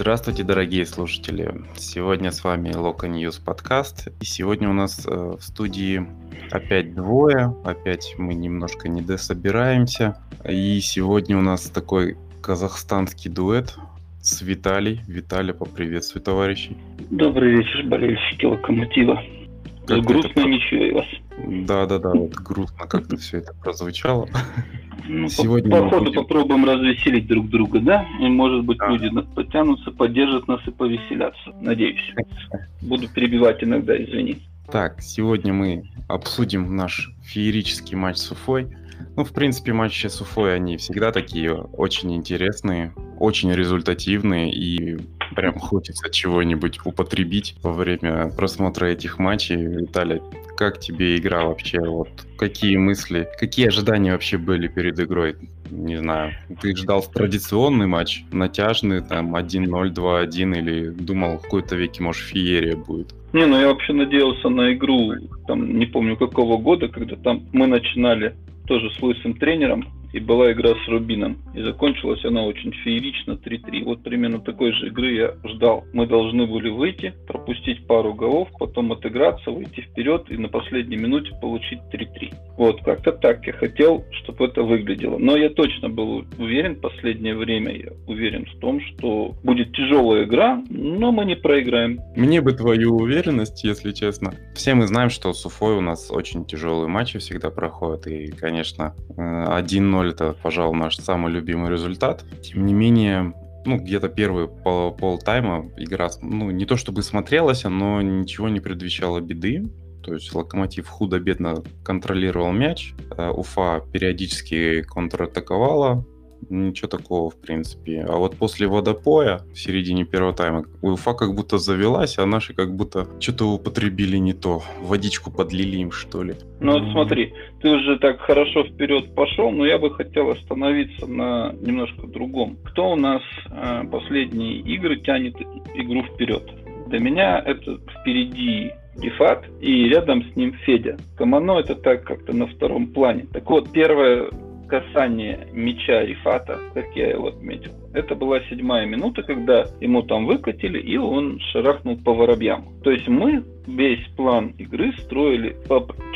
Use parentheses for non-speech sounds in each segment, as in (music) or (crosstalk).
Здравствуйте, дорогие слушатели! Сегодня с вами Local News подкаст. И сегодня у нас э, в студии опять двое. Опять мы немножко не дособираемся. И сегодня у нас такой казахстанский дуэт с Виталий. Виталий, поприветствуй, товарищи. Добрый вечер, болельщики Локомотива. Как грустно это... ничего вас. Да-да-да, вот (laughs) грустно как-то все это прозвучало. Ну, Сегодня по, походу будем... попробуем развеселить друг друга, да? И, может быть, а. люди потянутся, поддержат нас и повеселятся. Надеюсь. Буду перебивать иногда, извини. Так, сегодня мы обсудим наш феерический матч с Уфой. Ну, в принципе, матчи с Уфой, они всегда такие очень интересные, очень результативные, и прям хочется чего-нибудь употребить во время просмотра этих матчей. Виталий, как тебе игра вообще? Вот какие мысли, какие ожидания вообще были перед игрой? Не знаю, ты ждал традиционный матч, натяжный, там 1-0, 2-1, или думал, в какой-то веке, может, феерия будет? Не, ну я вообще надеялся на игру, там, не помню какого года, когда там мы начинали тоже с лысым тренером, и была игра с Рубином. И закончилась она очень феерично 3-3. Вот примерно такой же игры я ждал. Мы должны были выйти, пропустить пару голов, потом отыграться, выйти вперед и на последней минуте получить 3-3. Вот, как-то так я хотел, чтобы это выглядело. Но я точно был уверен, последнее время я уверен в том, что будет тяжелая игра, но мы не проиграем. Мне бы твою уверенность, если честно. Все мы знаем, что с Уфой у нас очень тяжелые матчи всегда проходят. И, конечно, 1-0 0 это, пожалуй, наш самый любимый результат. Тем не менее, ну, где-то первый пол, полтайма игра, ну, не то чтобы смотрелась, но ничего не предвещало беды. То есть Локомотив худо-бедно контролировал мяч, э, Уфа периодически контратаковала, ничего такого, в принципе. А вот после водопоя, в середине первого тайма, Уфа как будто завелась, а наши как будто что-то употребили не то. Водичку подлили им, что ли. Ну вот смотри, ты уже так хорошо вперед пошел, но я бы хотел остановиться на немножко другом. Кто у нас э, последние игры тянет игру вперед? Для меня это впереди Рифат и рядом с ним Федя. Камано это так как-то на втором плане. Так вот, первое касание мяча Рифата, как я его отметил. Это была седьмая минута, когда ему там выкатили, и он шарахнул по воробьям. То есть мы весь план игры строили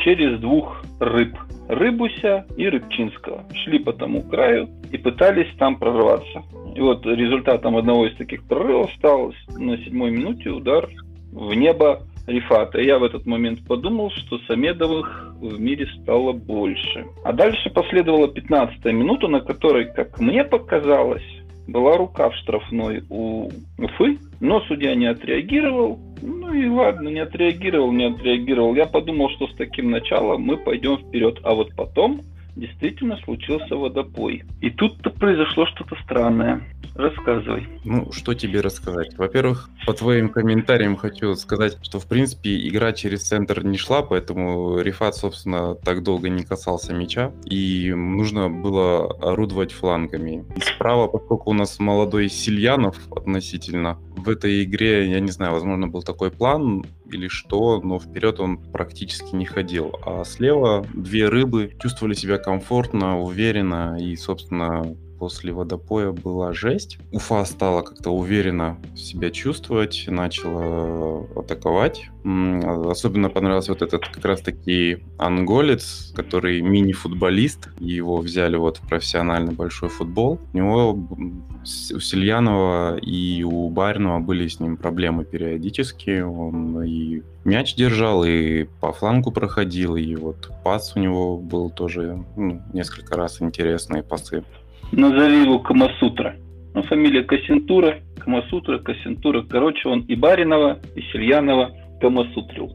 через двух рыб. Рыбуся и Рыбчинского. Шли по тому краю и пытались там прорваться. И вот результатом одного из таких прорывов стал на седьмой минуте удар в небо Рифата. Я в этот момент подумал, что Самедовых в мире стало больше. А дальше последовала 15 минута, на которой, как мне показалось, была рука в штрафной у Уфы, но судья не отреагировал. Ну и ладно, не отреагировал, не отреагировал. Я подумал, что с таким началом мы пойдем вперед. А вот потом действительно случился водопой. И тут-то произошло что-то странное. Рассказывай. Ну, что тебе рассказать? Во-первых, по твоим комментариям хочу сказать, что, в принципе, игра через центр не шла, поэтому Рифат, собственно, так долго не касался мяча, и нужно было орудовать флангами. И справа, поскольку у нас молодой Сильянов относительно, в этой игре, я не знаю, возможно, был такой план, или что, но вперед он практически не ходил. А слева две рыбы чувствовали себя комфортно, уверенно и, собственно, после водопоя была жесть. Уфа стала как-то уверенно себя чувствовать, начала атаковать. Особенно понравился вот этот как раз-таки анголец, который мини-футболист. Его взяли вот в профессиональный большой футбол. У него у Сильянова и у Баринова были с ним проблемы периодически. Он и мяч держал, и по флангу проходил, и вот пас у него был тоже ну, несколько раз интересные пасы. Назови его Камасутра. Ну, фамилия Кассентура, Камасутра, Кассентура. Короче, он и Баринова, и Сельянова Камасутрил.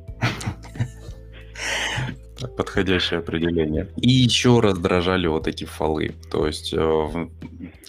Подходящее определение. И еще раздражали вот эти фолы. То есть э,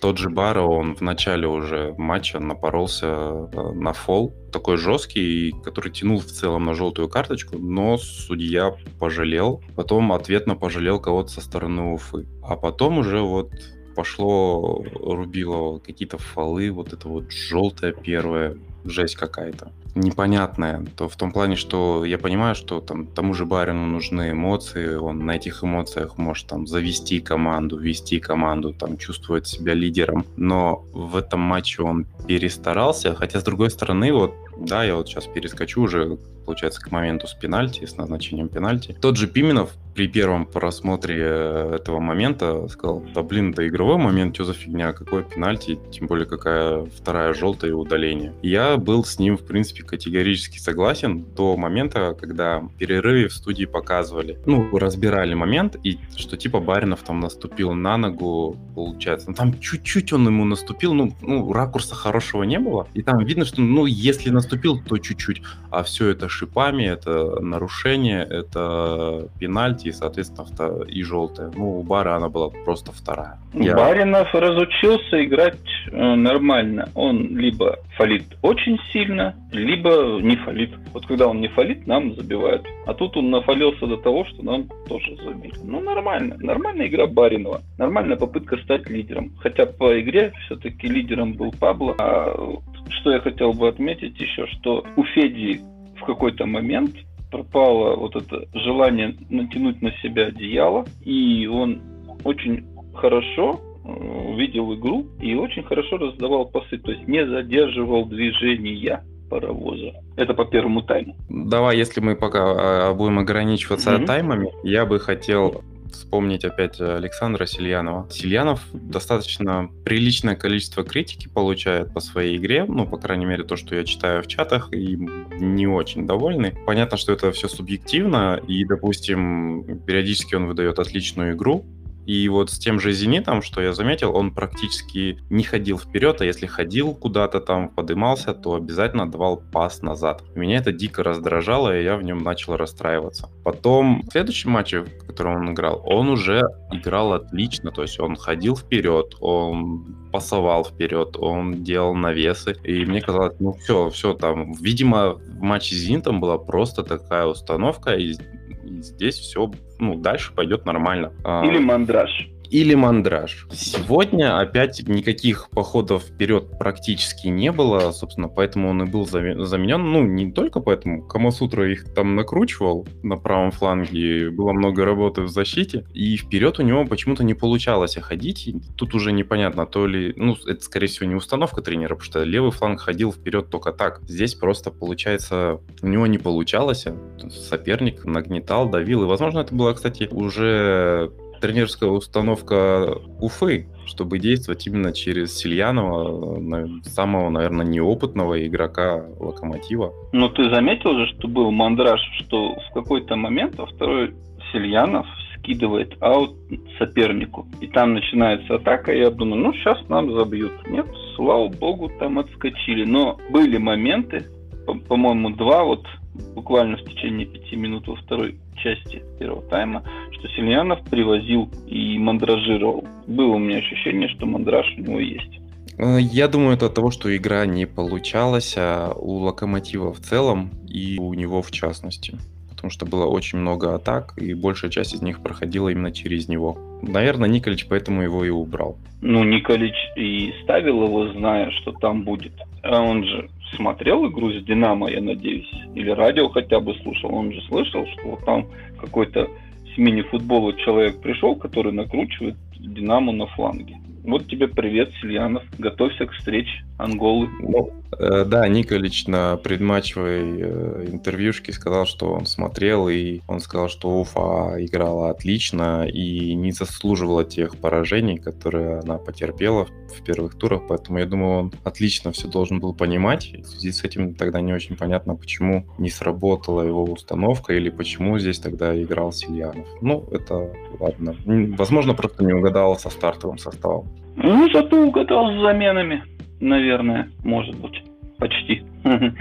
тот же Бара, он в начале уже матча напоролся э, на фол, такой жесткий, который тянул в целом на желтую карточку, но судья пожалел. Потом ответно пожалел кого-то со стороны Уфы. А потом уже вот пошло, рубило какие-то фолы, вот это вот желтое первое. Жесть какая-то. Непонятная. То в том плане, что я понимаю, что там тому же Барину нужны эмоции, он на этих эмоциях может там завести команду, вести команду, там чувствует себя лидером. Но в этом матче он перестарался. Хотя, с другой стороны, вот да, я вот сейчас перескочу уже, получается, к моменту с пенальти, с назначением пенальти. Тот же Пименов при первом просмотре э, этого момента сказал, да блин, это игровой момент, что за фигня, какой пенальти, тем более какая вторая желтая удаление. И был с ним, в принципе, категорически согласен до момента, когда перерывы в студии показывали, ну, разбирали момент, и что типа Баринов там наступил на ногу, получается, ну, там чуть-чуть он ему наступил, ну, ну, ракурса хорошего не было, и там видно, что, ну, если наступил, то чуть-чуть, а все это шипами, это нарушение, это пенальти, и, соответственно, и желтая. Ну, у Бара она была просто вторая. Я... Баринов разучился играть э, нормально. Он либо фалит очень сильно, либо не фалит. Вот когда он не фалит, нам забивают. А тут он нафалился до того, что нам тоже забили. Ну, нормально. Нормальная игра Баринова. Нормальная попытка стать лидером. Хотя по игре все-таки лидером был Пабло. А что я хотел бы отметить еще, что у Феди в какой-то момент пропало вот это желание натянуть на себя одеяло, и он очень хорошо э, видел игру и очень хорошо раздавал пасы, то есть не задерживал движения паровоза. Это по первому тайму. Давай, если мы пока а, будем ограничиваться mm-hmm. таймами, я бы хотел вспомнить опять Александра Сильянова. Сильянов достаточно приличное количество критики получает по своей игре, ну, по крайней мере, то, что я читаю в чатах, и не очень довольны. Понятно, что это все субъективно, и, допустим, периодически он выдает отличную игру, и вот с тем же «Зенитом», что я заметил, он практически не ходил вперед, а если ходил куда-то там, подымался, то обязательно давал пас назад. Меня это дико раздражало, и я в нем начал расстраиваться. Потом в следующем матче, в котором он играл, он уже играл отлично, то есть он ходил вперед, он пасовал вперед, он делал навесы, и мне казалось, ну все, все там, видимо, в матче с «Зенитом» была просто такая установка, и и здесь все, ну, дальше пойдет нормально. А, Или мандраж или мандраж. Сегодня опять никаких походов вперед практически не было, собственно, поэтому он и был заменен. Ну, не только поэтому. Камасутра их там накручивал на правом фланге, было много работы в защите, и вперед у него почему-то не получалось ходить. Тут уже непонятно, то ли, ну, это, скорее всего, не установка тренера, потому что левый фланг ходил вперед только так. Здесь просто, получается, у него не получалось, соперник нагнетал, давил, и, возможно, это было, кстати, уже тренерская установка Уфы, чтобы действовать именно через Сильянова, самого, наверное, неопытного игрока Локомотива. Но ты заметил же, что был мандраж, что в какой-то момент во второй Сильянов скидывает аут сопернику. И там начинается атака, и я думаю, ну, сейчас нам забьют. Нет, слава богу, там отскочили. Но были моменты, по-моему, два вот буквально в течение пяти минут во второй части первого тайма, что Сильянов привозил и мандражировал. Было у меня ощущение, что мандраж у него есть. Э, я думаю, это от того, что игра не получалась а у Локомотива в целом и у него в частности. Потому что было очень много атак, и большая часть из них проходила именно через него. Наверное, Николич поэтому его и убрал. Ну, Николич и ставил его, зная, что там будет. А он же смотрел игру с Динамо, я надеюсь, или радио хотя бы слушал, он же слышал, что вот там какой-то с мини-футбола человек пришел, который накручивает Динамо на фланге. Вот тебе привет, Сильянов. Готовься к встрече Анголы. Ну, да, Николич на предматчевой э, интервьюшке сказал, что он смотрел, и он сказал, что Уфа играла отлично и не заслуживала тех поражений, которые она потерпела в первых турах, поэтому я думаю, он отлично все должен был понимать. В связи с этим тогда не очень понятно, почему не сработала его установка или почему здесь тогда играл Сильянов. Ну, это ладно. Возможно, просто не угадал со стартовым составом. Ну, зато угадал с заменами, наверное, может быть. Почти. (laughs)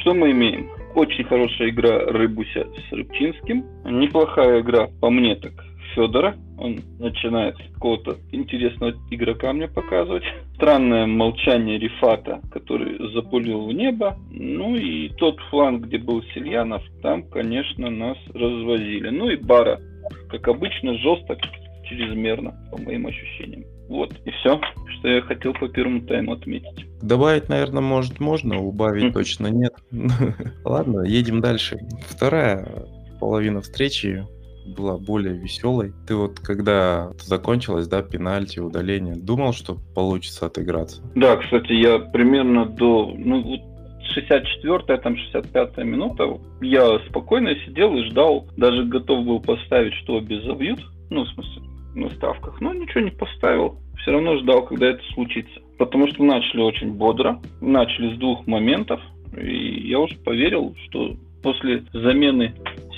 Что мы имеем? Очень хорошая игра Рыбуся с Рыбчинским. Неплохая игра, по мне так, Федора. Он начинает какого-то интересного игрока мне показывать. Странное молчание Рифата, который запулил в небо. Ну и тот фланг, где был Сильянов, там, конечно, нас развозили. Ну и Бара, как обычно, жесток, чрезмерно, по моим ощущениям. Вот, и все, что я хотел по первому тайму отметить. Добавить, наверное, может можно, убавить точно нет. (laughs) Ладно, едем дальше. Вторая половина встречи была более веселой. Ты вот когда закончилась, да, пенальти, удаление, думал, что получится отыграться? Да, кстати, я примерно до, ну, вот 64-я, там 65-я минута, я спокойно сидел и ждал, даже готов был поставить, что обе забьют, ну, в смысле, на ставках, но ничего не поставил, все равно ждал, когда это случится. Потому что начали очень бодро, начали с двух моментов, и я уже поверил, что после замены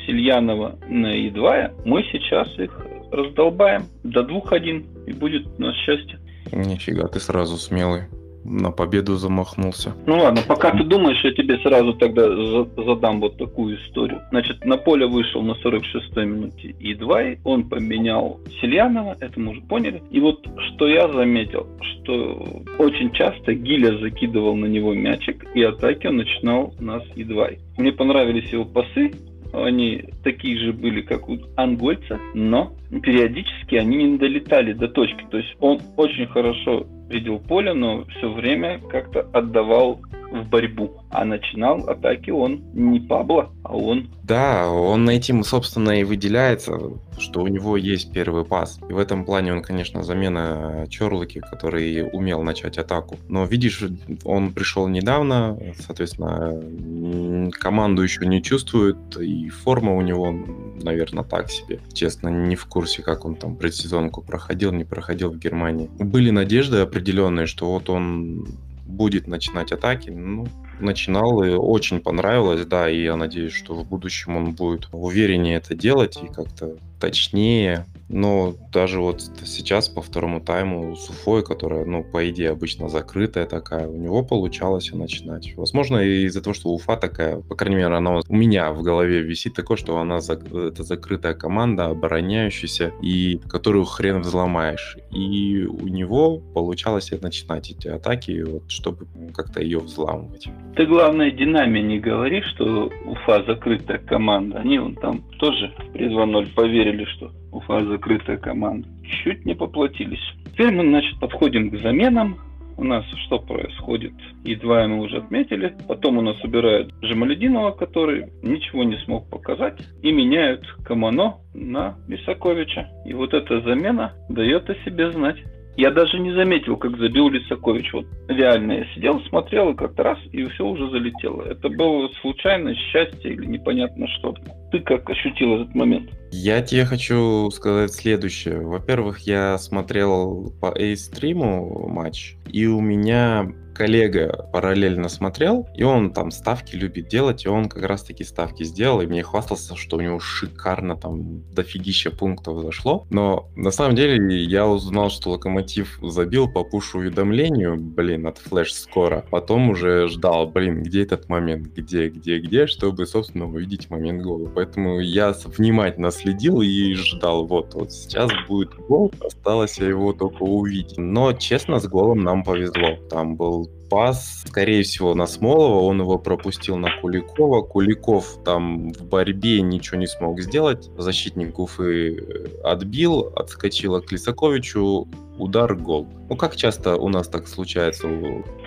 Сильянова на И2 мы сейчас их раздолбаем до 2-1, и будет у нас счастье. Нифига, ты сразу смелый на победу замахнулся. Ну ладно, пока ты думаешь, я тебе сразу тогда задам вот такую историю. Значит, на поле вышел на 46-й минуте И2, он поменял Сильянова, это мы уже поняли. И вот что я заметил, что очень часто Гиля закидывал на него мячик, и атаки он начинал у нас И2. Мне понравились его пасы, они такие же были, как у ангольца, но периодически они не долетали до точки. То есть он очень хорошо видел поле, но все время как-то отдавал в борьбу. А начинал атаки он не Пабло, а он. Да, он этим, собственно, и выделяется, что у него есть первый пас. И в этом плане он, конечно, замена Чорлоки, который умел начать атаку. Но видишь, он пришел недавно, соответственно, команду еще не чувствует, и форма у него, наверное, так себе. Честно, не в курсе, как он там предсезонку проходил, не проходил в Германии. Были надежды определенные, что вот он будет начинать атаки. Ну, начинал, и очень понравилось, да, и я надеюсь, что в будущем он будет увереннее это делать и как-то точнее. Но даже вот сейчас по второму тайму с Уфой, которая, ну, по идее, обычно закрытая такая, у него получалось начинать. Возможно, из-за того, что Уфа такая, по крайней мере, она у меня в голове висит такое, что она это закрытая команда, обороняющаяся, и которую хрен взломаешь. И у него получалось начинать эти атаки, вот, чтобы как-то ее взламывать. Ты, главное, Динаме не говори, что Уфа закрытая команда. Они вон там тоже при 2-0 поверили, что Уфа закрытая команда. Чуть не поплатились. Теперь мы, значит, подходим к заменам. У нас что происходит? Едва мы уже отметили. Потом у нас убирают Жемалединова, который ничего не смог показать. И меняют Камано на Лисаковича. И вот эта замена дает о себе знать. Я даже не заметил, как забил Лисакович. Вот реально я сидел, смотрел, и как-то раз, и все уже залетело. Это было случайно, счастье или непонятно что. Ты как ощутил этот момент? Я тебе хочу сказать следующее. Во-первых, я смотрел по A-стриму матч, и у меня коллега параллельно смотрел, и он там ставки любит делать, и он как раз таки ставки сделал, и мне хвастался, что у него шикарно там дофигища пунктов зашло. Но на самом деле я узнал, что Локомотив забил по пуш-уведомлению, блин, от флеш скоро. Потом уже ждал, блин, где этот момент, где, где, где, чтобы, собственно, увидеть момент гола. Поэтому я внимательно следил и ждал, вот, вот сейчас будет гол, осталось его только увидеть. Но, честно, с голом нам повезло. Там был пас, скорее всего, на Смолова, он его пропустил на Куликова. Куликов там в борьбе ничего не смог сделать. Защитник Уфы э, отбил, отскочила к Лисаковичу, удар, гол. Ну, как часто у нас так случается?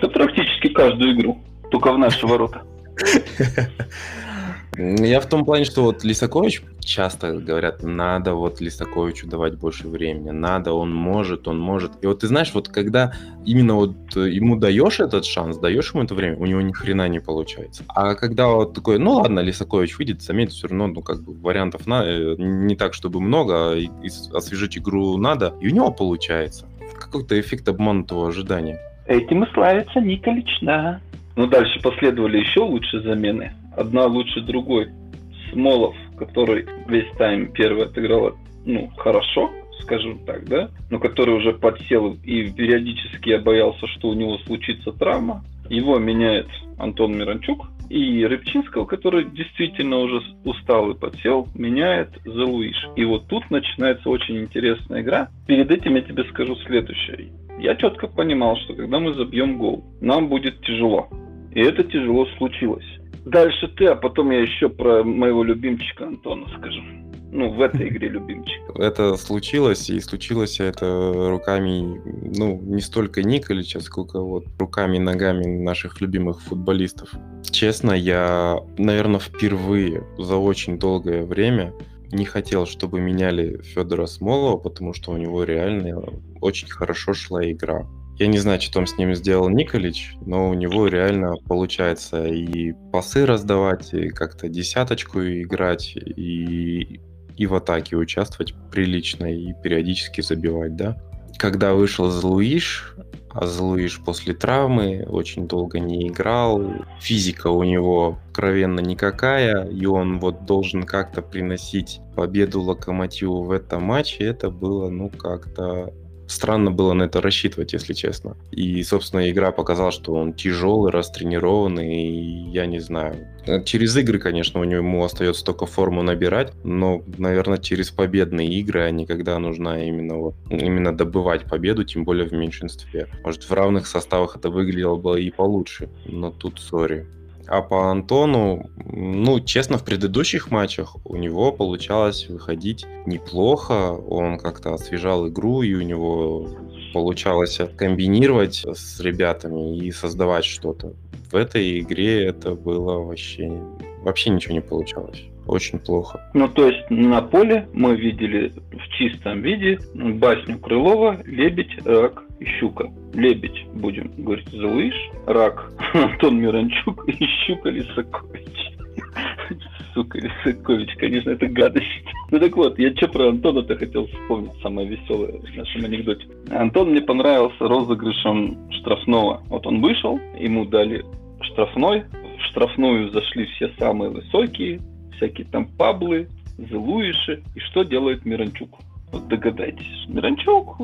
Да практически каждую игру, только в наши ворота. (laughs) Я в том плане, что вот Лисакович часто говорят, надо вот Лисаковичу давать больше времени, надо, он может, он может. И вот ты знаешь, вот когда именно вот ему даешь этот шанс, даешь ему это время, у него ни хрена не получается. А когда вот такой, ну ладно, Лисакович выйдет, заметит, все равно, ну как бы вариантов на, э, не так, чтобы много, а и освежить игру надо, и у него получается. Какой-то эффект обманутого ожидания. Этим и славится Николич, да. Ну, дальше последовали еще лучшие замены одна лучше другой. Смолов, который весь тайм первый отыграл ну, хорошо, скажем так, да, но который уже подсел и периодически я боялся, что у него случится травма. Его меняет Антон Миранчук, и Рыбчинского, который действительно уже устал и подсел, меняет Залуиш. И вот тут начинается очень интересная игра. Перед этим я тебе скажу следующее. Я четко понимал, что когда мы забьем гол, нам будет тяжело. И это тяжело случилось. Дальше ты, а потом я еще про моего любимчика Антона скажу. ну, в этой (laughs) игре любимчик? Это случилось, и случилось это руками, ну, не столько Николича, сколько вот руками и ногами наших любимых футболистов. Честно, я, наверное, впервые за очень долгое время не хотел, чтобы меняли Федора Смолова, потому что у него реально очень хорошо шла игра. Я не знаю, что там с ним сделал Николич, но у него реально получается и пасы раздавать, и как-то десяточку играть, и, и в атаке участвовать прилично, и периодически забивать, да. Когда вышел Злуиш, а Злуиш после травмы очень долго не играл, физика у него откровенно никакая, и он вот должен как-то приносить победу Локомотиву в этом матче, это было, ну, как-то странно было на это рассчитывать, если честно. И, собственно, игра показала, что он тяжелый, растренированный, и я не знаю. Через игры, конечно, у него ему остается только форму набирать, но, наверное, через победные игры, а не когда нужна именно вот, именно добывать победу, тем более в меньшинстве. Может, в равных составах это выглядело бы и получше, но тут сори. А по Антону, ну, честно, в предыдущих матчах у него получалось выходить неплохо. Он как-то освежал игру, и у него получалось комбинировать с ребятами и создавать что-то. В этой игре это было вообще, вообще ничего не получалось. Очень плохо. Ну, то есть на поле мы видели в чистом виде басню Крылова «Лебедь, рак, и щука. Лебедь, будем говорить, Залыш, рак, (laughs) Антон Миранчук и щука Лисакович. (laughs) Сука, Лисакович, конечно, это гадость. Ну так вот, я что про Антона-то хотел вспомнить, самое веселое в нашем анекдоте. Антон мне понравился розыгрышем штрафного. Вот он вышел, ему дали штрафной, в штрафную зашли все самые высокие, всякие там Паблы, Зелуиши. И что делает Миранчук? Догадайтесь. Миранчук,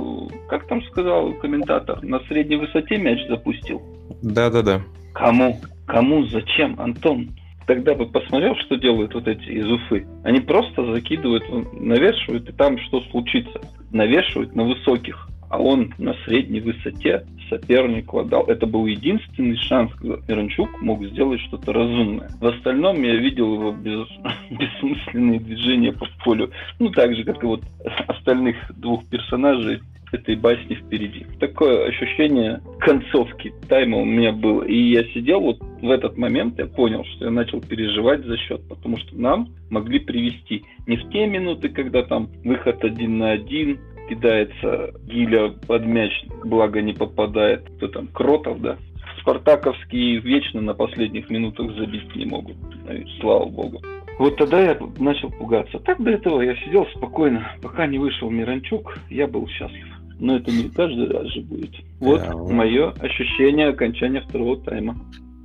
как там сказал комментатор, на средней высоте мяч запустил. Да-да-да. Кому? Кому? Зачем, Антон? Тогда бы посмотрел, что делают вот эти из Уфы. Они просто закидывают, навешивают, и там что случится? Навешивают на высоких а он на средней высоте сопернику отдал. Это был единственный шанс, когда Миранчук мог сделать что-то разумное. В остальном я видел его без, (laughs) бессмысленные движения по полю. Ну, так же, как и вот остальных двух персонажей этой басни впереди. Такое ощущение концовки тайма у меня было. И я сидел вот в этот момент, я понял, что я начал переживать за счет, потому что нам могли привести не в те минуты, когда там выход один на один, кидается Гиля под мяч, благо не попадает. Кто там, Кротов, да? Спартаковские вечно на последних минутах забить не могут. Слава богу. Вот тогда я начал пугаться. Так до этого я сидел спокойно. Пока не вышел Миранчук, я был счастлив. Но это не каждый раз же будет. Вот мое ощущение окончания второго тайма.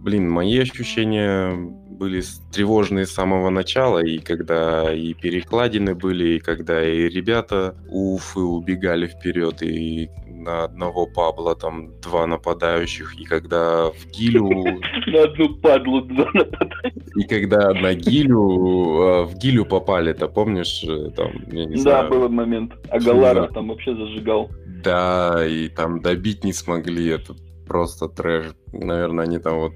Блин, мои ощущения были тревожные с самого начала, и когда и перекладины были, и когда и ребята Уфы убегали вперед, и на одного Пабла там два нападающих, и когда в Гилю... (laughs) На одну падлу два нападающих. И когда на Гилю, а, в Гилю попали, то помнишь, э, там, я не знаю... Да, был момент. А Галара там вообще зажигал. Да, и там добить не смогли, это просто трэш. Наверное, они там вот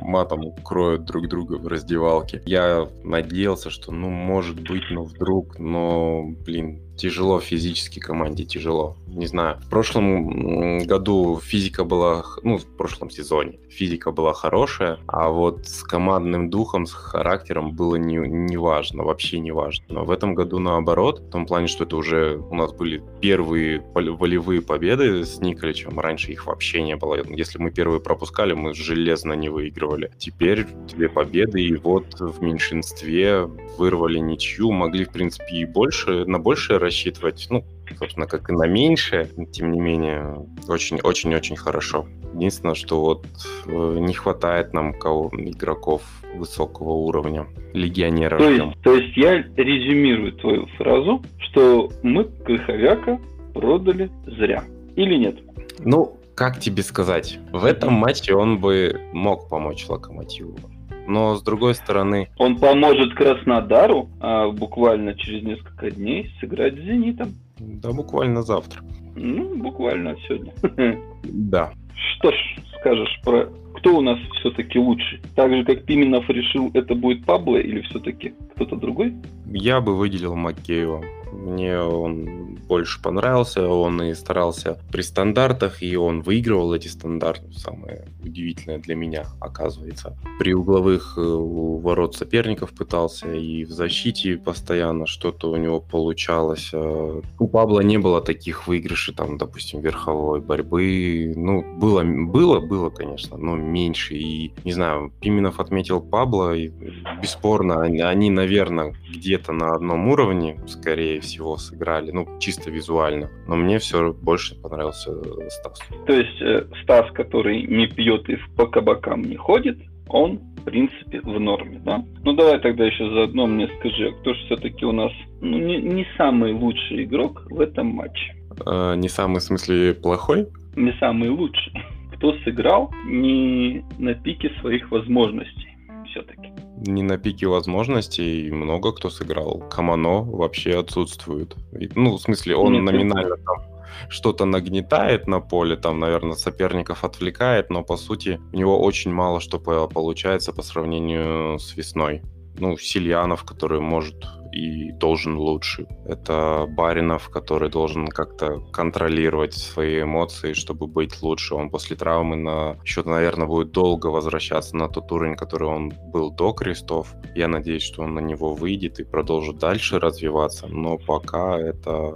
матом кроют друг друга в раздевалке. Я надеялся, что, ну, может быть, но вдруг, но, блин, тяжело физически команде, тяжело. Не знаю. В прошлом году физика была, ну, в прошлом сезоне физика была хорошая, а вот с командным духом, с характером было не, не важно, вообще не важно. Но в этом году наоборот, в том плане, что это уже у нас были первые волевые победы с Николичем. Раньше их вообще не было. Если мы первые пропускали, мы железно не выигрывали. Теперь две победы, и вот в меньшинстве вырвали ничью, могли, в принципе, и больше, на большее рассчитывать, ну, собственно, как и на меньшее, тем не менее, очень-очень-очень хорошо. Единственное, что вот э, не хватает нам кого игроков высокого уровня, легионеров. То есть, то есть я резюмирую твою фразу, что мы Крыховяка продали зря. Или нет? Ну, как тебе сказать? В этом матче он бы мог помочь Локомотиву но с другой стороны... Он поможет Краснодару а буквально через несколько дней сыграть с «Зенитом». Да, буквально завтра. Ну, буквально сегодня. Да. Что ж, скажешь про кто у нас все-таки лучше? Так же, как Пименов решил, это будет Пабло или все-таки кто-то другой? Я бы выделил Макеева. Мне он больше понравился, он и старался при стандартах, и он выигрывал эти стандарты. Самое удивительное для меня, оказывается. При угловых э, у ворот соперников пытался, и в защите постоянно что-то у него получалось. Э, у Пабла не было таких выигрышей, там, допустим, верховой борьбы. Ну, было, было, было, конечно, но меньше. И, не знаю, Пименов отметил Пабла, и бесспорно, они, они наверное, где-то на одном уровне, скорее всего, сыграли. Ну, чисто визуально. Но мне все больше понравился Стас. То есть э, Стас, который не пьет и по кабакам не ходит, он, в принципе, в норме, да? Ну, давай тогда еще заодно мне скажи, а кто же все-таки у нас ну, не, не самый лучший игрок в этом матче? А, не самый, в смысле, плохой? Не самый лучший. Кто сыграл не на пике своих возможностей все-таки? не на пике возможностей, много кто сыграл. Камано вообще отсутствует. Ну, в смысле, он Нет, номинально там что-то нагнетает на поле, там, наверное, соперников отвлекает, но по сути у него очень мало что получается по сравнению с весной. Ну, Сильянов, который может и должен лучше. Это Баринов, который должен как-то контролировать свои эмоции, чтобы быть лучше. Он после травмы на еще, наверное, будет долго возвращаться на тот уровень, который он был до крестов. Я надеюсь, что он на него выйдет и продолжит дальше развиваться, но пока это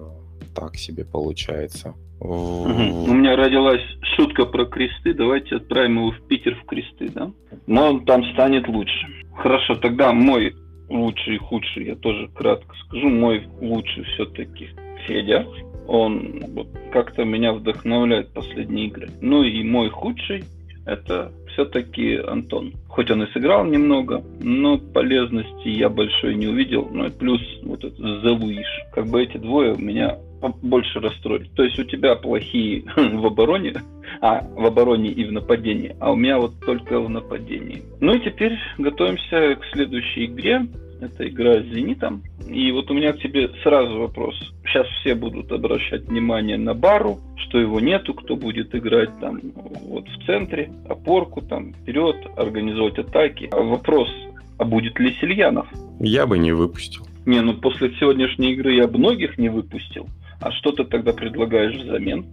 так себе получается. Угу. У меня родилась шутка про кресты. Давайте отправим его в Питер в кресты, да? Но он там станет лучше. Хорошо, тогда мой лучший и худший, я тоже кратко скажу. Мой лучший все-таки Федя. Он вот, как-то меня вдохновляет последние игры. Ну и мой худший это все-таки Антон. Хоть он и сыграл немного, но полезности я большой не увидел. Ну и плюс вот этот The Luish. Как бы эти двое меня больше расстроили. То есть у тебя плохие (laughs) в обороне, а в обороне и в нападении, а у меня вот только в нападении. Ну и теперь готовимся к следующей игре. Это игра с «Зенитом». И вот у меня к тебе сразу вопрос. Сейчас все будут обращать внимание на Бару, что его нету, кто будет играть там вот в центре, опорку там вперед, организовать атаки. А вопрос, а будет ли Сильянов? Я бы не выпустил. Не, ну после сегодняшней игры я многих не выпустил. А что ты тогда предлагаешь взамен?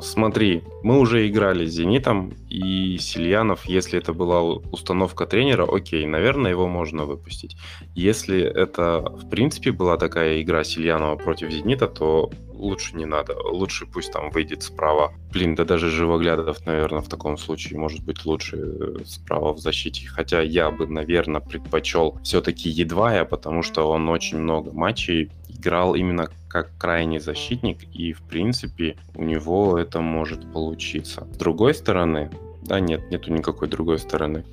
Смотри, мы уже играли с «Зенитом», и Сильянов, если это была установка тренера, окей, наверное, его можно выпустить. Если это, в принципе, была такая игра Сильянова против «Зенита», то лучше не надо. Лучше пусть там выйдет справа. Блин, да даже Живоглядов, наверное, в таком случае может быть лучше э, справа в защите. Хотя я бы, наверное, предпочел все-таки Едвая, потому что он очень много матчей играл именно как крайний защитник, и, в принципе, у него это может получиться. С другой стороны, да, нет, нету никакой другой стороны.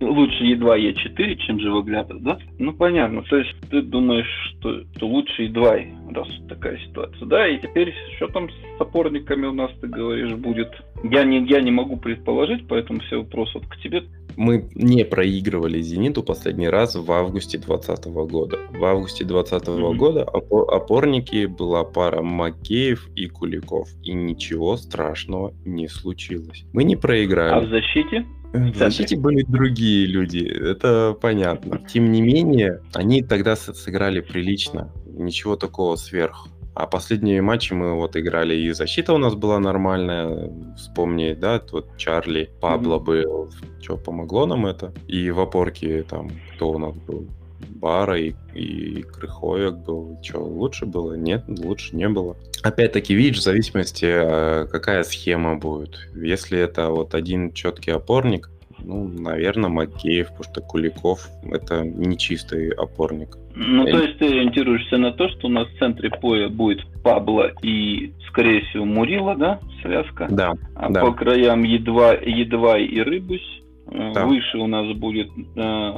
Лучше едва Е4, чем живоглядов, да? Ну, понятно. То есть ты думаешь, что, что лучше едва, раз такая ситуация, да? И теперь что там с опорниками у нас, ты говоришь, будет? Я не, я не могу предположить, поэтому все вопросы вот к тебе. Мы не проигрывали «Зениту» последний раз в августе 2020 года. В августе 2020 mm-hmm. года опорники была пара Макеев и Куликов. И ничего страшного не случилось. Мы не проиграли. А в защите? В защите были другие люди, это понятно. Тем не менее, они тогда сыграли прилично, ничего такого сверх. А последние матчи мы вот играли, и защита у нас была нормальная. Вспомни, да, вот Чарли, Пабло mm-hmm. был. Что, помогло нам это? И в опорке там, кто у нас был? Бара и, и Крыховик был. Что, лучше было? Нет, лучше не было. Опять-таки, видишь, в зависимости, э, какая схема будет. Если это вот один четкий опорник, ну, наверное, Макеев, потому что Куликов — это не чистый опорник. Ну, то есть ты ориентируешься на то, что у нас в центре поя будет Пабло и, скорее всего, Мурила, да, связка? Да, А да. по краям едва, едва и Рыбусь. Э, да. Выше у нас будет э,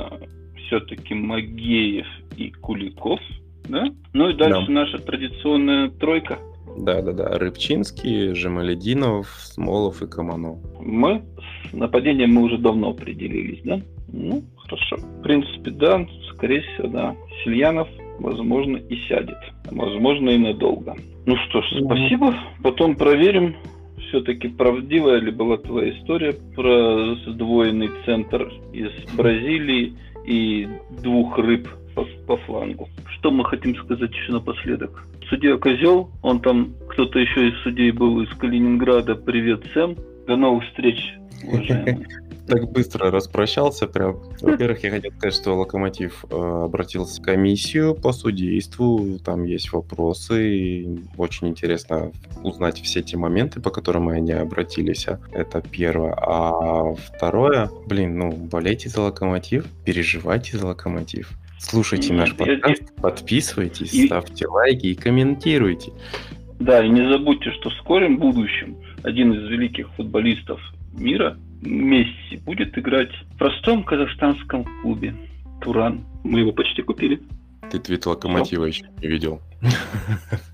все-таки Магеев и Куликов, да? Ну и дальше да. наша традиционная тройка. Да-да-да, Рыбчинский, Жемалединов, Смолов и Каманов. Мы с нападением мы уже давно определились, да? Ну, хорошо. В принципе, да, скорее всего, да. Сильянов, возможно, и сядет. Возможно, и надолго. Ну что ж, спасибо. Потом проверим все-таки правдивая ли была твоя история про сдвоенный центр из Бразилии и двух рыб по, по флангу. Что мы хотим сказать еще напоследок? Судья Козел, он там, кто-то еще из судей был из Калининграда. Привет, Сэм. До новых встреч, уважаемые. (laughs) так быстро распрощался прям. Во-первых, я хотел сказать, что Локомотив э, обратился в комиссию по судейству, там есть вопросы, и очень интересно узнать все те моменты, по которым они обратились. Это первое. А второе, блин, ну, болейте за Локомотив, переживайте за Локомотив. Слушайте Нет, наш подкаст, я... подписывайтесь, и... ставьте лайки и комментируйте. Да, и не забудьте, что в скором будущем один из великих футболистов мира Месси будет играть в простом казахстанском клубе Туран. Мы его почти купили. Ты твит Локомотива еще не видел. (laughs)